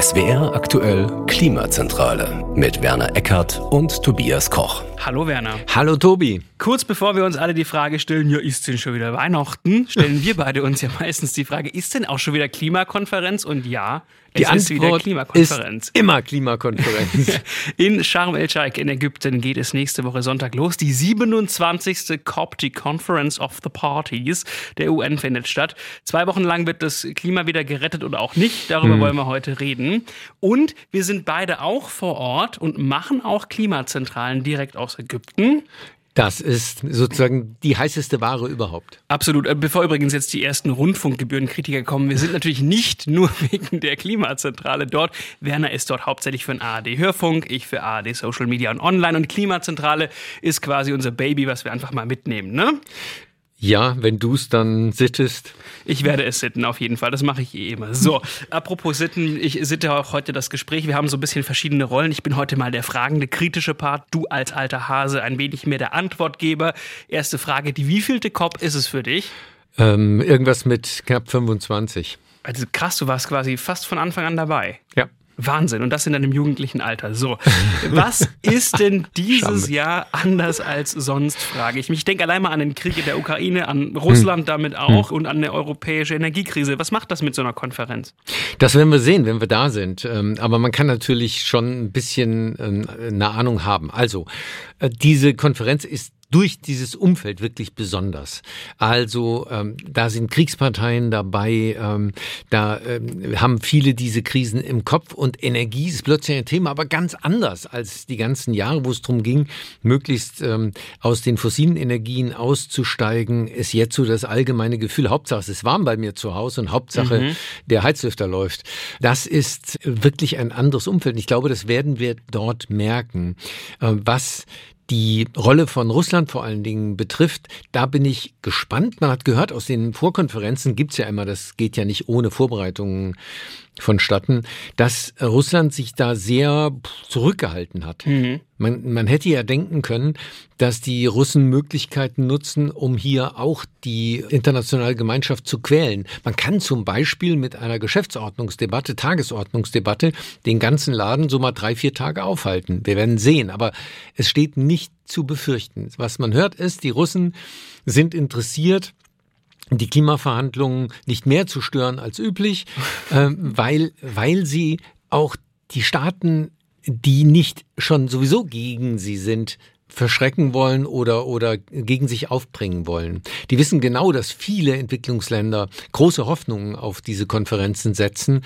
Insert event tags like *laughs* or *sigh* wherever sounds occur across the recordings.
SWR aktuell Klimazentrale mit Werner Eckert und Tobias Koch. Hallo Werner. Hallo Tobi. Kurz bevor wir uns alle die Frage stellen, ja, ist denn schon wieder Weihnachten, stellen wir beide uns ja meistens die Frage, ist denn auch schon wieder Klimakonferenz? Und ja, die es Antwort ist wieder Klimakonferenz. Ist immer Klimakonferenz. *laughs* in Sharm el-Sheikh in Ägypten geht es nächste Woche Sonntag los. Die 27. COP, die Conference of the Parties der UN findet statt. Zwei Wochen lang wird das Klima wieder gerettet oder auch nicht. Darüber hm. wollen wir heute reden. Und wir sind beide auch vor Ort und machen auch Klimazentralen direkt aus Ägypten. Das ist sozusagen die heißeste Ware überhaupt. Absolut. Äh, bevor übrigens jetzt die ersten Rundfunkgebührenkritiker kommen, wir sind natürlich nicht nur *laughs* wegen der Klimazentrale dort. Werner ist dort hauptsächlich für den ARD Hörfunk, ich für ARD Social Media und Online. Und Klimazentrale ist quasi unser Baby, was wir einfach mal mitnehmen, ne? Ja, wenn du es dann sittest. Ich werde es sitten, auf jeden Fall. Das mache ich eh immer. So, *laughs* apropos Sitten, ich sitte auch heute das Gespräch. Wir haben so ein bisschen verschiedene Rollen. Ich bin heute mal der fragende, kritische Part. Du als alter Hase ein wenig mehr der Antwortgeber. Erste Frage, die wievielte Cop ist es für dich? Ähm, irgendwas mit knapp 25. Also krass, du warst quasi fast von Anfang an dabei. Ja. Wahnsinn. Und das in einem jugendlichen Alter. So, *laughs* was ist denn dieses Schande. Jahr anders als sonst, frage ich mich. Ich denke allein mal an den Krieg in der Ukraine, an Russland hm. damit auch hm. und an eine europäische Energiekrise. Was macht das mit so einer Konferenz? Das werden wir sehen, wenn wir da sind. Ähm, aber man kann natürlich schon ein bisschen ähm, eine Ahnung haben. Also, äh, diese Konferenz ist durch dieses Umfeld wirklich besonders. Also ähm, da sind Kriegsparteien dabei, ähm, da ähm, haben viele diese Krisen im Kopf und Energie ist plötzlich ein Thema, aber ganz anders als die ganzen Jahre, wo es darum ging, möglichst ähm, aus den fossilen Energien auszusteigen, ist jetzt so das allgemeine Gefühl, Hauptsache es ist warm bei mir zu Hause und Hauptsache mhm. der Heizlüfter läuft. Das ist wirklich ein anderes Umfeld. Ich glaube, das werden wir dort merken, äh, was die Rolle von Russland vor allen Dingen betrifft, da bin ich gespannt. Man hat gehört, aus den Vorkonferenzen gibt's ja immer, das geht ja nicht ohne Vorbereitungen vonstatten, dass Russland sich da sehr zurückgehalten hat. Mhm. Man, man hätte ja denken können, dass die Russen Möglichkeiten nutzen, um hier auch die internationale Gemeinschaft zu quälen. Man kann zum Beispiel mit einer Geschäftsordnungsdebatte, Tagesordnungsdebatte, den ganzen Laden so mal drei, vier Tage aufhalten. Wir werden sehen, aber es steht nicht zu befürchten. Was man hört ist, die Russen sind interessiert, die Klimaverhandlungen nicht mehr zu stören als üblich, *laughs* äh, weil, weil sie auch die Staaten, die nicht schon sowieso gegen sie sind, verschrecken wollen oder, oder gegen sich aufbringen wollen. Die wissen genau, dass viele Entwicklungsländer große Hoffnungen auf diese Konferenzen setzen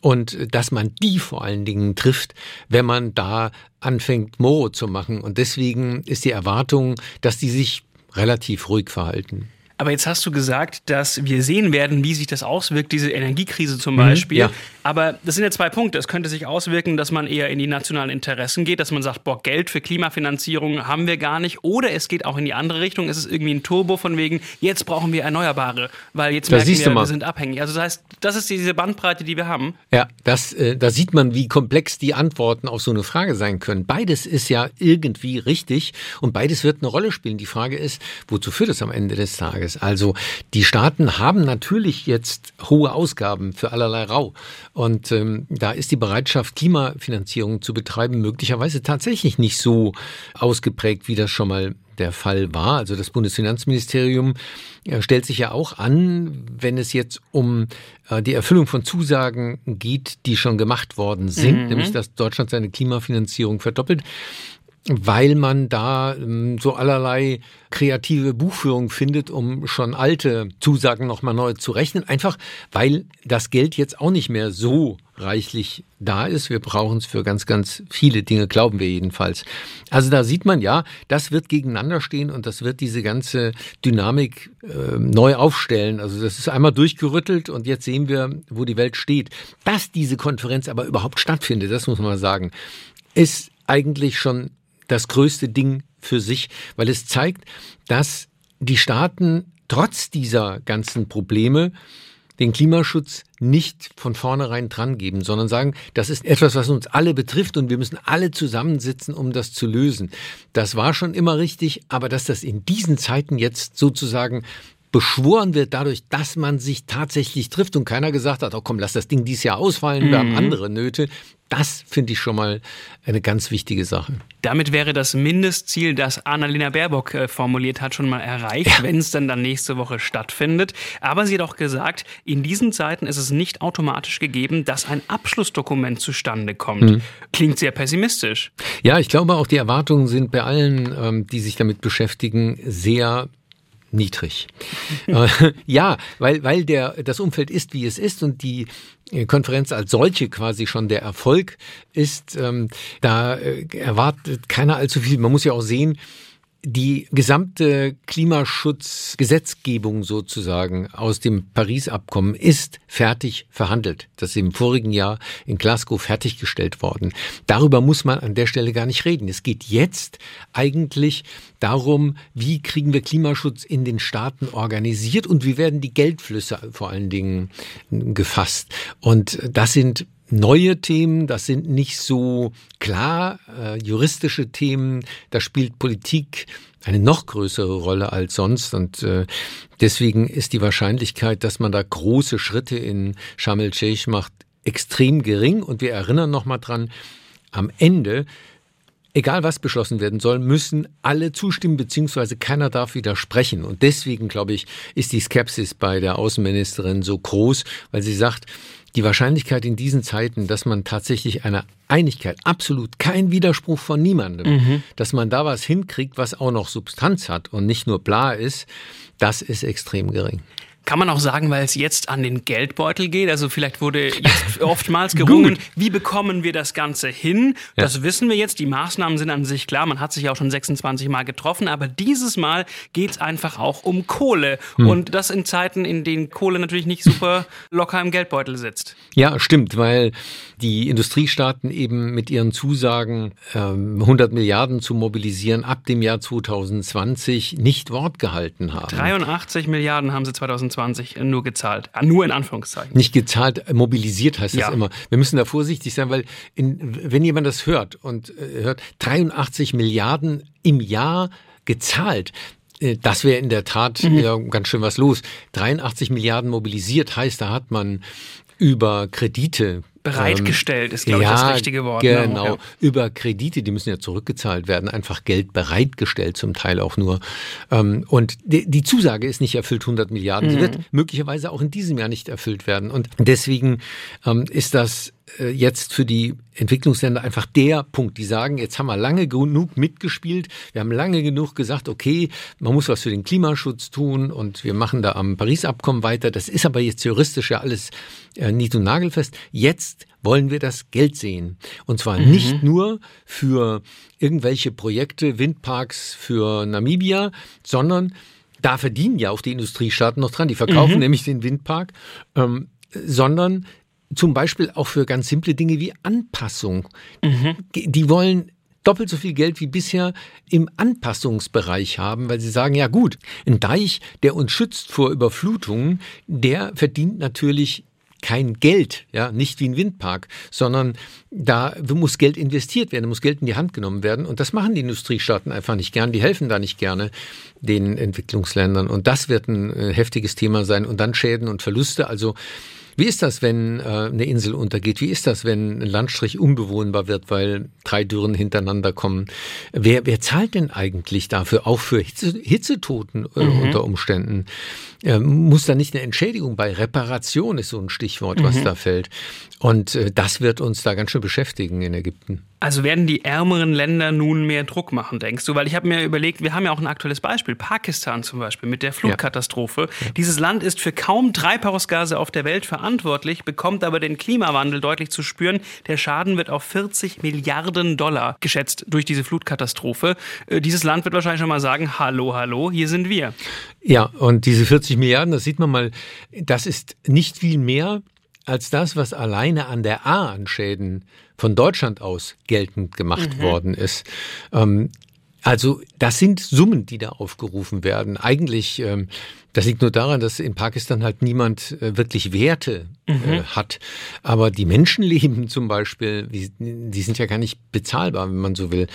und dass man die vor allen Dingen trifft, wenn man da anfängt, Moro zu machen. Und deswegen ist die Erwartung, dass die sich relativ ruhig verhalten. Aber jetzt hast du gesagt, dass wir sehen werden, wie sich das auswirkt, diese Energiekrise zum Beispiel. Mhm, ja. Aber das sind ja zwei Punkte. Es könnte sich auswirken, dass man eher in die nationalen Interessen geht, dass man sagt, boah, Geld für Klimafinanzierung haben wir gar nicht. Oder es geht auch in die andere Richtung. Es ist irgendwie ein Turbo von wegen, jetzt brauchen wir Erneuerbare, weil jetzt das merken wir, wir sind abhängig. Also das heißt, das ist diese Bandbreite, die wir haben. Ja, das, äh, da sieht man, wie komplex die Antworten auf so eine Frage sein können. Beides ist ja irgendwie richtig und beides wird eine Rolle spielen. Die Frage ist, wozu führt es am Ende des Tages? Tages. Also die Staaten haben natürlich jetzt hohe Ausgaben für allerlei Rau. Und ähm, da ist die Bereitschaft, Klimafinanzierung zu betreiben, möglicherweise tatsächlich nicht so ausgeprägt, wie das schon mal der Fall war. Also das Bundesfinanzministerium äh, stellt sich ja auch an, wenn es jetzt um äh, die Erfüllung von Zusagen geht, die schon gemacht worden sind, mhm. nämlich dass Deutschland seine Klimafinanzierung verdoppelt weil man da ähm, so allerlei kreative Buchführung findet, um schon alte Zusagen nochmal neu zu rechnen. Einfach, weil das Geld jetzt auch nicht mehr so reichlich da ist. Wir brauchen es für ganz, ganz viele Dinge, glauben wir jedenfalls. Also da sieht man ja, das wird gegeneinander stehen und das wird diese ganze Dynamik äh, neu aufstellen. Also das ist einmal durchgerüttelt und jetzt sehen wir, wo die Welt steht. Dass diese Konferenz aber überhaupt stattfindet, das muss man sagen, ist eigentlich schon das größte Ding für sich, weil es zeigt, dass die Staaten trotz dieser ganzen Probleme den Klimaschutz nicht von vornherein drangeben, sondern sagen, das ist etwas, was uns alle betrifft und wir müssen alle zusammensitzen, um das zu lösen. Das war schon immer richtig, aber dass das in diesen Zeiten jetzt sozusagen beschworen wird dadurch, dass man sich tatsächlich trifft und keiner gesagt hat, oh komm, lass das Ding dieses Jahr ausfallen, wir haben mhm. andere Nöte. Das finde ich schon mal eine ganz wichtige Sache. Damit wäre das Mindestziel, das Annalena Baerbock äh, formuliert hat, schon mal erreicht, ja. wenn es dann, dann nächste Woche stattfindet. Aber sie hat auch gesagt, in diesen Zeiten ist es nicht automatisch gegeben, dass ein Abschlussdokument zustande kommt. Mhm. Klingt sehr pessimistisch. Ja, ich glaube auch die Erwartungen sind bei allen, ähm, die sich damit beschäftigen, sehr niedrig. *laughs* Äh, ja, weil, weil der, das Umfeld ist, wie es ist und die Konferenz als solche quasi schon der Erfolg ist. Ähm, da äh, erwartet keiner allzu viel. Man muss ja auch sehen, die gesamte Klimaschutzgesetzgebung sozusagen aus dem Paris-Abkommen ist fertig verhandelt. Das ist im vorigen Jahr in Glasgow fertiggestellt worden. Darüber muss man an der Stelle gar nicht reden. Es geht jetzt eigentlich darum, wie kriegen wir Klimaschutz in den Staaten organisiert und wie werden die Geldflüsse vor allen Dingen gefasst. Und das sind neue Themen, das sind nicht so klar äh, juristische Themen, da spielt Politik eine noch größere Rolle als sonst und äh, deswegen ist die Wahrscheinlichkeit, dass man da große Schritte in Sharm el-Sheikh macht, extrem gering und wir erinnern noch mal dran, am Ende Egal was beschlossen werden soll, müssen alle zustimmen, beziehungsweise keiner darf widersprechen. Und deswegen, glaube ich, ist die Skepsis bei der Außenministerin so groß, weil sie sagt, die Wahrscheinlichkeit in diesen Zeiten, dass man tatsächlich eine Einigkeit, absolut kein Widerspruch von niemandem, mhm. dass man da was hinkriegt, was auch noch Substanz hat und nicht nur bla ist, das ist extrem gering. Kann man auch sagen, weil es jetzt an den Geldbeutel geht? Also vielleicht wurde jetzt *laughs* oftmals gerungen, wie bekommen wir das Ganze hin? Ja. Das wissen wir jetzt. Die Maßnahmen sind an sich klar. Man hat sich auch schon 26 Mal getroffen. Aber dieses Mal geht es einfach auch um Kohle. Hm. Und das in Zeiten, in denen Kohle natürlich nicht super *laughs* locker im Geldbeutel sitzt. Ja, stimmt, weil die Industriestaaten eben mit ihren Zusagen, 100 ähm, Milliarden zu mobilisieren ab dem Jahr 2020 nicht Wort gehalten haben. 83 Milliarden haben sie 2020 2020 nur gezahlt. Ah, nur in Anführungszeichen. Nicht gezahlt, mobilisiert heißt ja. das immer. Wir müssen da vorsichtig sein, weil in, wenn jemand das hört und äh, hört 83 Milliarden im Jahr gezahlt, äh, das wäre in der Tat mhm. ja, ganz schön was los. 83 Milliarden mobilisiert heißt, da hat man über Kredite bereitgestellt ist, glaube ja, ich, das richtige Wort. Ne? Genau, ja. über Kredite, die müssen ja zurückgezahlt werden, einfach Geld bereitgestellt, zum Teil auch nur. Ähm, und die, Zusage ist nicht erfüllt, 100 Milliarden. Sie mhm. wird möglicherweise auch in diesem Jahr nicht erfüllt werden. Und deswegen ähm, ist das äh, jetzt für die Entwicklungsländer einfach der Punkt. Die sagen, jetzt haben wir lange genug mitgespielt, wir haben lange genug gesagt, okay, man muss was für den Klimaschutz tun und wir machen da am Paris-Abkommen weiter. Das ist aber jetzt juristisch ja alles äh, nied- und nagelfest. Jetzt wollen wir das Geld sehen. Und zwar mhm. nicht nur für irgendwelche Projekte, Windparks für Namibia, sondern da verdienen ja auch die Industriestaaten noch dran. Die verkaufen mhm. nämlich den Windpark, ähm, sondern zum Beispiel auch für ganz simple Dinge wie Anpassung. Mhm. Die wollen doppelt so viel Geld wie bisher im Anpassungsbereich haben, weil sie sagen, ja gut, ein Deich, der uns schützt vor Überflutungen, der verdient natürlich kein Geld, ja, nicht wie ein Windpark, sondern da muss Geld investiert werden, muss Geld in die Hand genommen werden. Und das machen die Industriestaaten einfach nicht gern. Die helfen da nicht gerne den Entwicklungsländern. Und das wird ein äh, heftiges Thema sein. Und dann Schäden und Verluste. Also wie ist das, wenn äh, eine Insel untergeht? Wie ist das, wenn ein Landstrich unbewohnbar wird, weil drei Dürren hintereinander kommen? Wer, wer zahlt denn eigentlich dafür, auch für Hitze, Hitzetoten äh, mhm. unter Umständen? Äh, muss da nicht eine Entschädigung bei Reparation ist so ein Stichwort, was mhm. da fällt. Und äh, das wird uns da ganz schön beschäftigen in Ägypten. Also werden die ärmeren Länder nun mehr Druck machen, denkst du? Weil ich habe mir überlegt, wir haben ja auch ein aktuelles Beispiel, Pakistan zum Beispiel mit der Flutkatastrophe. Ja. Ja. Dieses Land ist für kaum Treibhausgase auf der Welt verantwortlich, bekommt aber den Klimawandel deutlich zu spüren. Der Schaden wird auf 40 Milliarden Dollar geschätzt durch diese Flutkatastrophe. Äh, dieses Land wird wahrscheinlich schon mal sagen, hallo, hallo, hier sind wir. Ja, und diese 40 Milliarden, das sieht man mal, das ist nicht viel mehr als das, was alleine an der A an Schäden von Deutschland aus geltend gemacht mhm. worden ist. Ähm, also das sind Summen, die da aufgerufen werden. Eigentlich, ähm, das liegt nur daran, dass in Pakistan halt niemand äh, wirklich Werte äh, mhm. hat. Aber die Menschenleben *laughs* zum Beispiel, die, die, sind ja gar nicht bezahlbar, wenn man so will.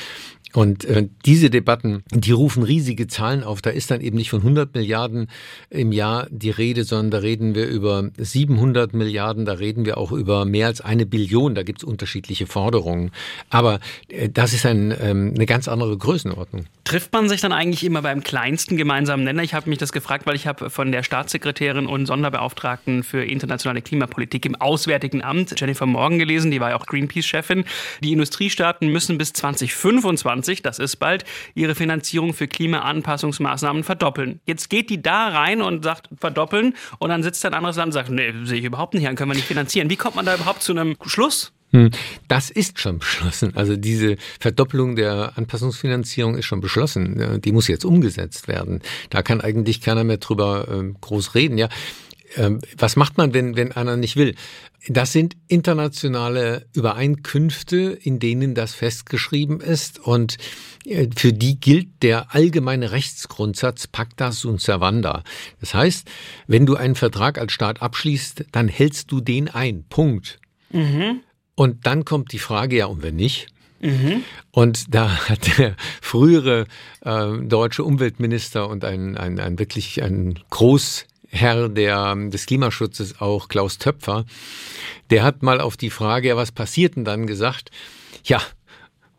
Und äh, diese Debatten, die rufen riesige Zahlen auf. Da ist dann eben nicht von 100 Milliarden im Jahr die Rede, sondern da reden wir über 700 Milliarden, da reden wir auch über mehr als eine Billion. Da gibt es unterschiedliche Forderungen. Aber äh, das ist ein, ähm, eine ganz andere Größenordnung. Trifft man sich dann eigentlich immer beim kleinsten gemeinsamen Nenner? Ich habe mich das gefragt, weil ich habe von der Staatssekretärin und Sonderbeauftragten für internationale Klimapolitik im Auswärtigen Amt, Jennifer Morgan, gelesen. Die war ja auch Greenpeace-Chefin. Die Industriestaaten müssen bis 2025, das ist bald, ihre Finanzierung für Klimaanpassungsmaßnahmen verdoppeln. Jetzt geht die da rein und sagt verdoppeln und dann sitzt ein anderes Land und sagt, nee, sehe ich überhaupt nicht an, können wir nicht finanzieren. Wie kommt man da überhaupt zu einem Schluss? Hm, das ist schon beschlossen. Also diese Verdoppelung der Anpassungsfinanzierung ist schon beschlossen. Die muss jetzt umgesetzt werden. Da kann eigentlich keiner mehr drüber ähm, groß reden. Ja, was macht man, wenn, wenn einer nicht will? Das sind internationale Übereinkünfte, in denen das festgeschrieben ist und äh, für die gilt der allgemeine Rechtsgrundsatz Pacta sunt servanda. Das heißt, wenn du einen Vertrag als Staat abschließt, dann hältst du den ein. Punkt. Mhm. Und dann kommt die Frage, ja, und wenn nicht? Mhm. Und da hat der frühere äh, deutsche Umweltminister und ein, ein, ein wirklich ein Großherr der, des Klimaschutzes, auch Klaus Töpfer, der hat mal auf die Frage, ja, was passiert denn dann gesagt, ja,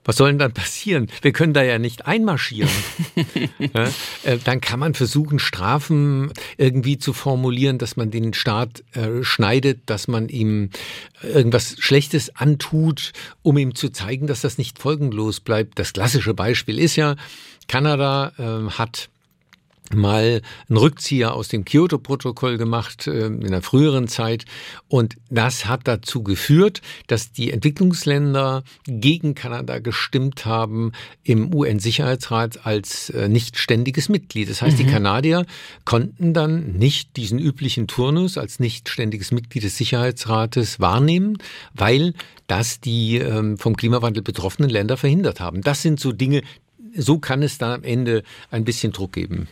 was soll denn dann passieren? Wir können da ja nicht einmarschieren. *laughs* ja, äh, dann kann man versuchen, Strafen irgendwie zu formulieren, dass man den Staat äh, schneidet, dass man ihm irgendwas Schlechtes antut, um ihm zu zeigen, dass das nicht folgenlos bleibt. Das klassische Beispiel ist ja, Kanada äh, hat mal einen Rückzieher aus dem Kyoto-Protokoll gemacht äh, in der früheren Zeit. Und das hat dazu geführt, dass die Entwicklungsländer gegen Kanada gestimmt haben im UN-Sicherheitsrat als äh, nicht ständiges Mitglied. Das heißt, mhm. die Kanadier konnten dann nicht diesen üblichen Turnus als nicht ständiges Mitglied des Sicherheitsrates wahrnehmen, weil das die ähm, vom Klimawandel betroffenen Länder verhindert haben. Das sind so Dinge, so kann es dann am Ende ein bisschen Druck geben.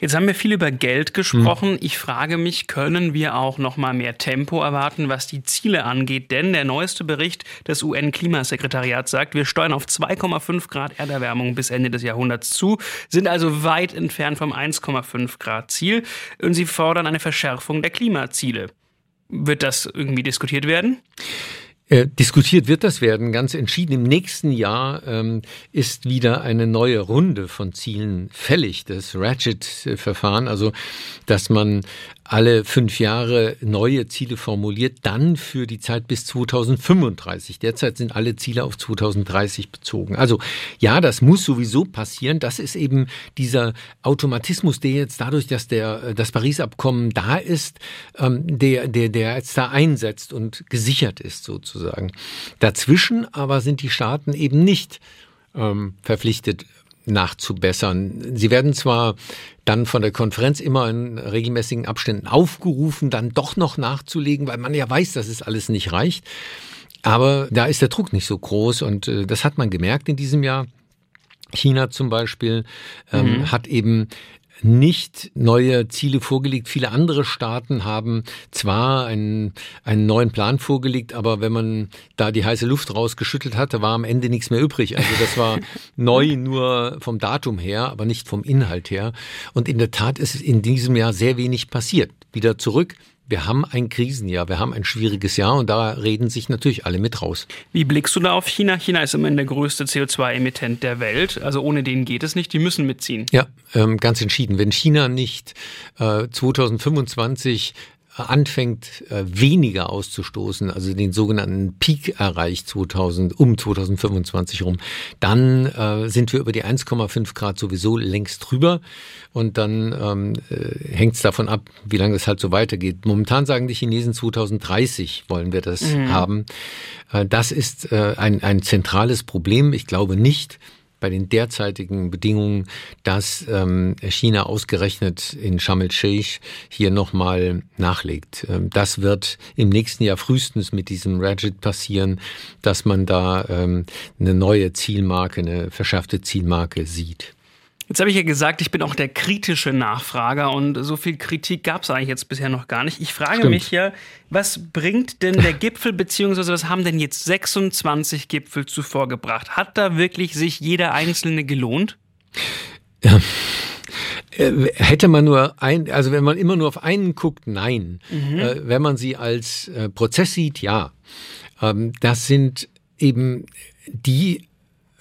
Jetzt haben wir viel über Geld gesprochen. Ich frage mich, können wir auch noch mal mehr Tempo erwarten, was die Ziele angeht? Denn der neueste Bericht des UN-Klimasekretariats sagt, wir steuern auf 2,5 Grad Erderwärmung bis Ende des Jahrhunderts zu, sind also weit entfernt vom 1,5 Grad Ziel und sie fordern eine Verschärfung der Klimaziele. Wird das irgendwie diskutiert werden? Äh, diskutiert wird das werden, ganz entschieden. Im nächsten Jahr ähm, ist wieder eine neue Runde von Zielen fällig, das Ratchet-Verfahren, also dass man alle fünf Jahre neue Ziele formuliert, dann für die Zeit bis 2035. Derzeit sind alle Ziele auf 2030 bezogen. Also ja, das muss sowieso passieren. Das ist eben dieser Automatismus, der jetzt dadurch, dass der, das Paris-Abkommen da ist, ähm, der, der, der jetzt da einsetzt und gesichert ist sozusagen. Dazwischen aber sind die Staaten eben nicht ähm, verpflichtet, nachzubessern. Sie werden zwar dann von der Konferenz immer in regelmäßigen Abständen aufgerufen, dann doch noch nachzulegen, weil man ja weiß, dass es alles nicht reicht. Aber da ist der Druck nicht so groß und äh, das hat man gemerkt in diesem Jahr. China zum Beispiel ähm, mhm. hat eben nicht neue Ziele vorgelegt. Viele andere Staaten haben zwar einen, einen neuen Plan vorgelegt, aber wenn man da die heiße Luft rausgeschüttelt hatte, war am Ende nichts mehr übrig. Also das war *laughs* neu nur vom Datum her, aber nicht vom Inhalt her. Und in der Tat ist in diesem Jahr sehr wenig passiert. Wieder zurück wir haben ein Krisenjahr, wir haben ein schwieriges Jahr und da reden sich natürlich alle mit raus. Wie blickst du da auf China? China ist immerhin der größte CO2-Emittent der Welt. Also ohne den geht es nicht. Die müssen mitziehen. Ja, ähm, ganz entschieden. Wenn China nicht äh, 2025 anfängt, äh, weniger auszustoßen, also den sogenannten Peak erreicht 2000, um 2025 rum, dann äh, sind wir über die 1,5 Grad sowieso längst drüber und dann ähm, äh, hängt es davon ab, wie lange es halt so weitergeht. Momentan sagen die Chinesen 2030 wollen wir das mhm. haben. Äh, das ist äh, ein, ein zentrales Problem. Ich glaube nicht, bei den derzeitigen Bedingungen, dass ähm, China ausgerechnet in Sharm el-Sheikh hier nochmal nachlegt. Ähm, das wird im nächsten Jahr frühestens mit diesem Ratchet passieren, dass man da ähm, eine neue Zielmarke, eine verschärfte Zielmarke sieht. Jetzt habe ich ja gesagt, ich bin auch der kritische Nachfrager und so viel Kritik gab es eigentlich jetzt bisher noch gar nicht. Ich frage Stimmt. mich ja, was bringt denn der *laughs* Gipfel, beziehungsweise was haben denn jetzt 26 Gipfel zuvor gebracht? Hat da wirklich sich jeder einzelne gelohnt? Ja. Äh, hätte man nur ein, also wenn man immer nur auf einen guckt, nein. Mhm. Äh, wenn man sie als äh, Prozess sieht, ja. Ähm, das sind eben die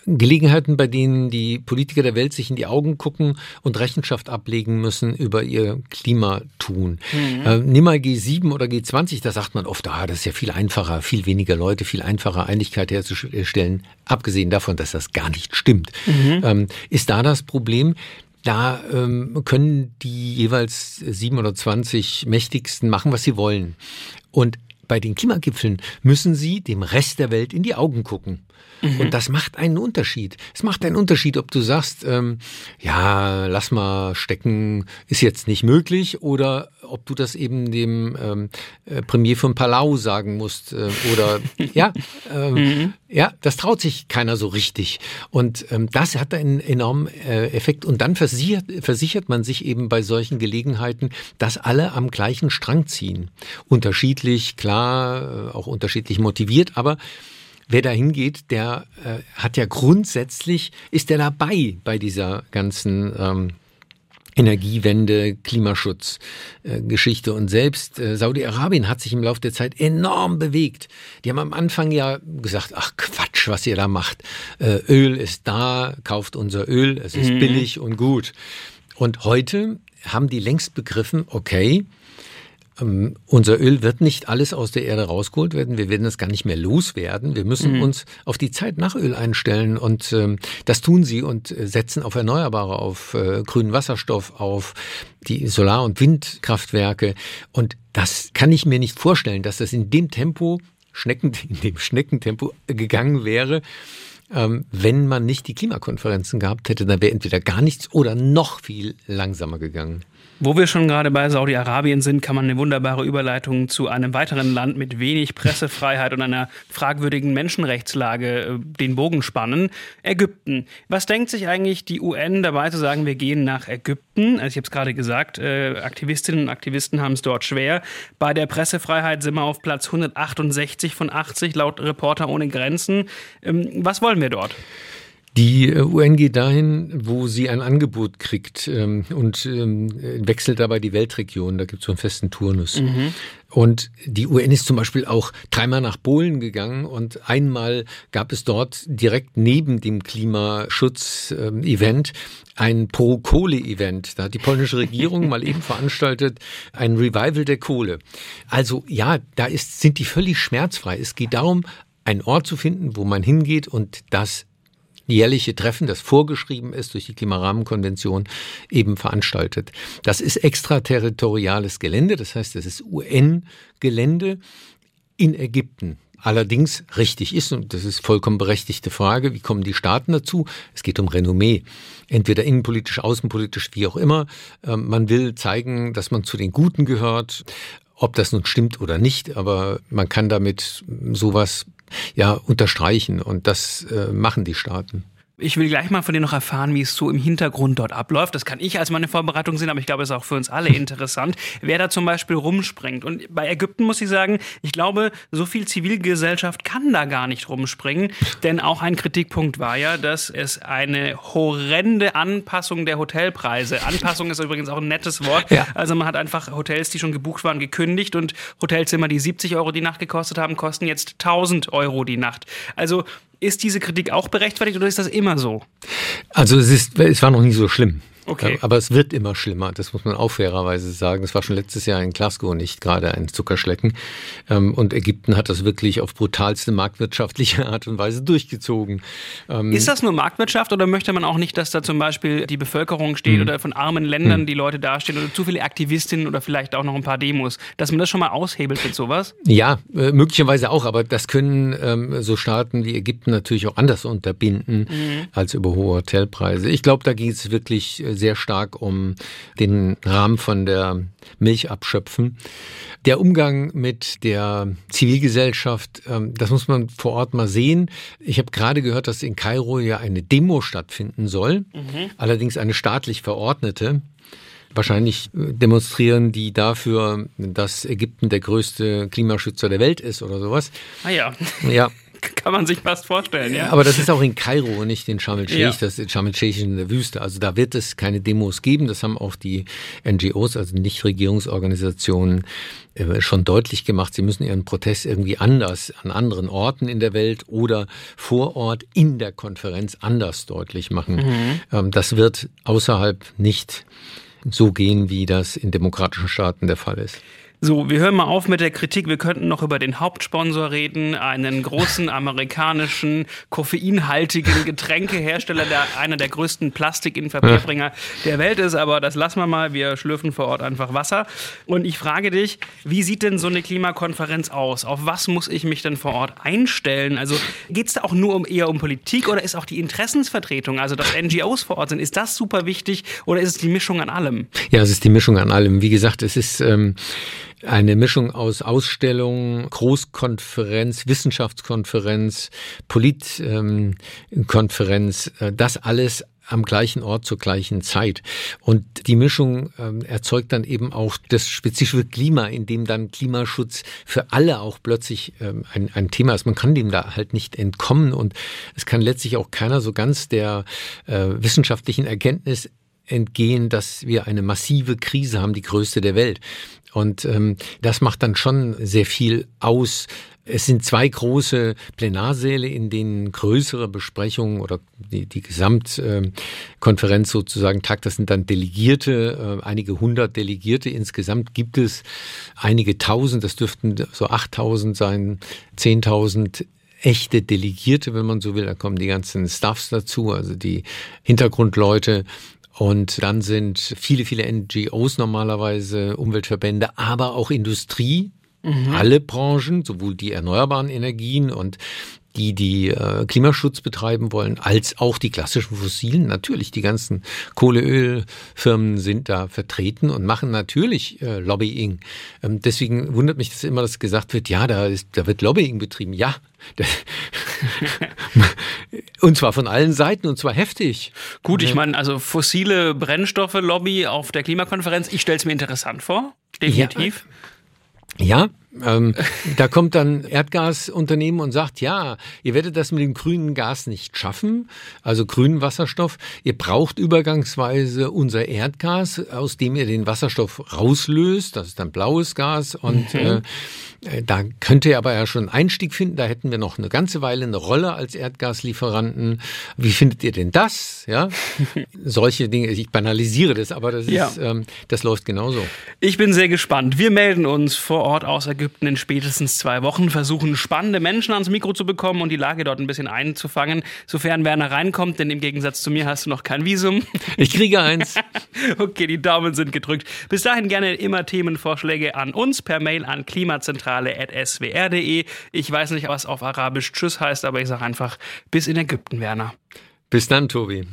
Gelegenheiten, bei denen die Politiker der Welt sich in die Augen gucken und Rechenschaft ablegen müssen über ihr Klimatun. Mhm. Äh, nimm mal G7 oder G20, da sagt man oft, ah, das ist ja viel einfacher, viel weniger Leute, viel einfacher Einigkeit herzustellen. Abgesehen davon, dass das gar nicht stimmt, mhm. ähm, ist da das Problem, da ähm, können die jeweils sieben oder zwanzig Mächtigsten machen, was sie wollen. Und bei den Klimagipfeln müssen sie dem Rest der Welt in die Augen gucken. Mhm. Und das macht einen Unterschied. Es macht einen Unterschied, ob du sagst, ähm, ja, lass mal stecken, ist jetzt nicht möglich, oder ob du das eben dem ähm, äh, Premier von Palau sagen musst. Äh, oder *laughs* ja, ähm. Ja, das traut sich keiner so richtig. Und ähm, das hat einen enormen äh, Effekt. Und dann versichert, versichert man sich eben bei solchen Gelegenheiten, dass alle am gleichen Strang ziehen. Unterschiedlich, klar, äh, auch unterschiedlich motiviert, aber wer da hingeht, der äh, hat ja grundsätzlich, ist der dabei bei dieser ganzen ähm, Energiewende, Klimaschutz, äh, Geschichte und selbst äh, Saudi-Arabien hat sich im Laufe der Zeit enorm bewegt. Die haben am Anfang ja gesagt, ach Quatsch, was ihr da macht. Äh, Öl ist da, kauft unser Öl, es ist mhm. billig und gut. Und heute haben die längst begriffen, okay, ähm, unser Öl wird nicht alles aus der Erde rausgeholt werden. Wir werden es gar nicht mehr loswerden. Wir müssen mhm. uns auf die Zeit nach Öl einstellen. Und ähm, das tun sie und äh, setzen auf Erneuerbare, auf äh, grünen Wasserstoff, auf die Solar- und Windkraftwerke. Und das kann ich mir nicht vorstellen, dass das in dem Tempo, Schnecken, *laughs* in dem Schneckentempo gegangen wäre. Ähm, wenn man nicht die Klimakonferenzen gehabt hätte, dann wäre entweder gar nichts oder noch viel langsamer gegangen. Wo wir schon gerade bei Saudi-Arabien sind, kann man eine wunderbare Überleitung zu einem weiteren Land mit wenig Pressefreiheit und einer fragwürdigen Menschenrechtslage äh, den Bogen spannen. Ägypten. Was denkt sich eigentlich die UN dabei zu sagen, wir gehen nach Ägypten? Also ich habe es gerade gesagt, äh, Aktivistinnen und Aktivisten haben es dort schwer. Bei der Pressefreiheit sind wir auf Platz 168 von 80 laut Reporter ohne Grenzen. Ähm, was wollen wir dort? Die äh, UN geht dahin, wo sie ein Angebot kriegt ähm, und ähm, wechselt dabei die Weltregion. Da gibt es so einen festen Turnus. Mhm. Und die UN ist zum Beispiel auch dreimal nach Polen gegangen und einmal gab es dort direkt neben dem Klimaschutz-Event ein Pro-Kohle-Event. Da hat die polnische Regierung *laughs* mal eben veranstaltet ein Revival der Kohle. Also ja, da ist, sind die völlig schmerzfrei. Es geht darum, einen Ort zu finden, wo man hingeht und das jährliche Treffen, das vorgeschrieben ist durch die Klimarahmenkonvention, eben veranstaltet. Das ist extraterritoriales Gelände, das heißt, es ist UN-Gelände in Ägypten. Allerdings richtig ist, und das ist vollkommen berechtigte Frage, wie kommen die Staaten dazu? Es geht um Renommee. Entweder innenpolitisch, außenpolitisch, wie auch immer. Ähm, man will zeigen, dass man zu den Guten gehört. Ob das nun stimmt oder nicht, aber man kann damit sowas ja unterstreichen und das äh, machen die Staaten. Ich will gleich mal von dir noch erfahren, wie es so im Hintergrund dort abläuft. Das kann ich als meine Vorbereitung sehen, aber ich glaube, es ist auch für uns alle interessant, wer da zum Beispiel rumspringt. Und bei Ägypten muss ich sagen, ich glaube, so viel Zivilgesellschaft kann da gar nicht rumspringen. Denn auch ein Kritikpunkt war ja, dass es eine horrende Anpassung der Hotelpreise. Anpassung ist übrigens auch ein nettes Wort. Ja. Also man hat einfach Hotels, die schon gebucht waren, gekündigt und Hotelzimmer, die 70 Euro die Nacht gekostet haben, kosten jetzt 1000 Euro die Nacht. Also ist diese Kritik auch berechtigt oder ist das immer so? Also es, ist, es war noch nie so schlimm. Okay. Aber es wird immer schlimmer, das muss man auch fairerweise sagen. Es war schon letztes Jahr in Glasgow nicht gerade ein Zuckerschlecken. Ähm, und Ägypten hat das wirklich auf brutalste marktwirtschaftliche Art und Weise durchgezogen. Ähm, Ist das nur Marktwirtschaft oder möchte man auch nicht, dass da zum Beispiel die Bevölkerung steht hm. oder von armen Ländern hm. die Leute dastehen oder zu viele Aktivistinnen oder vielleicht auch noch ein paar Demos, dass man das schon mal aushebelt mit sowas? Ja, äh, möglicherweise auch, aber das können ähm, so Staaten wie Ägypten natürlich auch anders unterbinden mhm. als über hohe Hotelpreise. Ich glaube, da geht es wirklich äh, sehr stark um den Rahmen von der Milch abschöpfen. Der Umgang mit der Zivilgesellschaft, ähm, das muss man vor Ort mal sehen. Ich habe gerade gehört, dass in Kairo ja eine Demo stattfinden soll, mhm. allerdings eine staatlich verordnete. Wahrscheinlich äh, demonstrieren die dafür, dass Ägypten der größte Klimaschützer der Welt ist oder sowas. Ah ja. Ja, *laughs* Kann man sich fast vorstellen, ja. Aber das ist auch in Kairo und nicht in Sharm el-Sheikh. Ja. Das ist Sharm el-Sheikh in der Wüste. Also da wird es keine Demos geben. Das haben auch die NGOs, also Nichtregierungsorganisationen, äh, schon deutlich gemacht. Sie müssen ihren Protest irgendwie anders an anderen Orten in der Welt oder vor Ort in der Konferenz anders deutlich machen. Mhm. Ähm, das wird außerhalb nicht so gehen, wie das in demokratischen Staaten der Fall ist. So, wir hören mal auf mit der Kritik. Wir könnten noch über den Hauptsponsor reden, einen großen *laughs* amerikanischen koffeinhaltigen Getränkehersteller, der einer der größten Plastikinverkehrbringer der Welt ist. Aber das lassen wir mal. Wir schlürfen vor Ort einfach Wasser. Und ich frage dich, wie sieht denn so eine Klimakonferenz aus? Auf was muss ich mich denn vor Ort einstellen? Also geht es da auch nur um eher um Politik oder ist auch die Interessensvertretung, also dass NGOs vor Ort sind, ist das super wichtig oder ist es die Mischung an allem? Ja, es ist die Mischung an allem. Wie gesagt, es ist ähm, eine Mischung aus Ausstellung, Großkonferenz, Wissenschaftskonferenz, Politkonferenz, äh, das alles am gleichen Ort zur gleichen Zeit. Und die Mischung ähm, erzeugt dann eben auch das spezifische Klima, in dem dann Klimaschutz für alle auch plötzlich ähm, ein, ein Thema ist. Man kann dem da halt nicht entkommen und es kann letztlich auch keiner so ganz der äh, wissenschaftlichen Erkenntnis entgehen, dass wir eine massive Krise haben, die größte der Welt. Und ähm, das macht dann schon sehr viel aus. Es sind zwei große Plenarsäle, in denen größere Besprechungen oder die, die Gesamtkonferenz sozusagen tagt. Das sind dann Delegierte, äh, einige hundert Delegierte. Insgesamt gibt es einige tausend, das dürften so achttausend sein, zehntausend echte Delegierte, wenn man so will. Da kommen die ganzen Staffs dazu, also die Hintergrundleute und dann sind viele, viele NGOs normalerweise, Umweltverbände, aber auch Industrie, mhm. alle Branchen, sowohl die erneuerbaren Energien und die, die äh, Klimaschutz betreiben wollen, als auch die klassischen fossilen. Natürlich, die ganzen Kohleölfirmen sind da vertreten und machen natürlich äh, Lobbying. Ähm, deswegen wundert mich das immer, dass gesagt wird, ja, da, ist, da wird Lobbying betrieben. Ja, *laughs* *laughs* und zwar von allen Seiten und zwar heftig. Gut, ich meine, also fossile Brennstoffe-Lobby auf der Klimakonferenz, ich stelle es mir interessant vor. Definitiv. Ja, ja ähm, da kommt dann Erdgasunternehmen und sagt, ja, ihr werdet das mit dem grünen Gas nicht schaffen, also grünen Wasserstoff. Ihr braucht übergangsweise unser Erdgas, aus dem ihr den Wasserstoff rauslöst. Das ist dann blaues Gas und mhm. äh, äh, da könnte er aber ja schon einen Einstieg finden. Da hätten wir noch eine ganze Weile eine Rolle als Erdgaslieferanten. Wie findet ihr denn das? Ja, *laughs* solche Dinge. Ich banalisiere das, aber das ja. ist, ähm, das läuft genauso. Ich bin sehr gespannt. Wir melden uns vor Ort aus Ägypten in spätestens zwei Wochen, versuchen spannende Menschen ans Mikro zu bekommen und die Lage dort ein bisschen einzufangen, sofern Werner reinkommt. Denn im Gegensatz zu mir hast du noch kein Visum. Ich kriege eins. *laughs* okay, die Daumen sind gedrückt. Bis dahin gerne immer Themenvorschläge an uns per Mail an klimazentral zentrale.swr.de. Ich weiß nicht, was auf Arabisch Tschüss heißt, aber ich sage einfach bis in Ägypten, Werner. Bis dann, Tobi.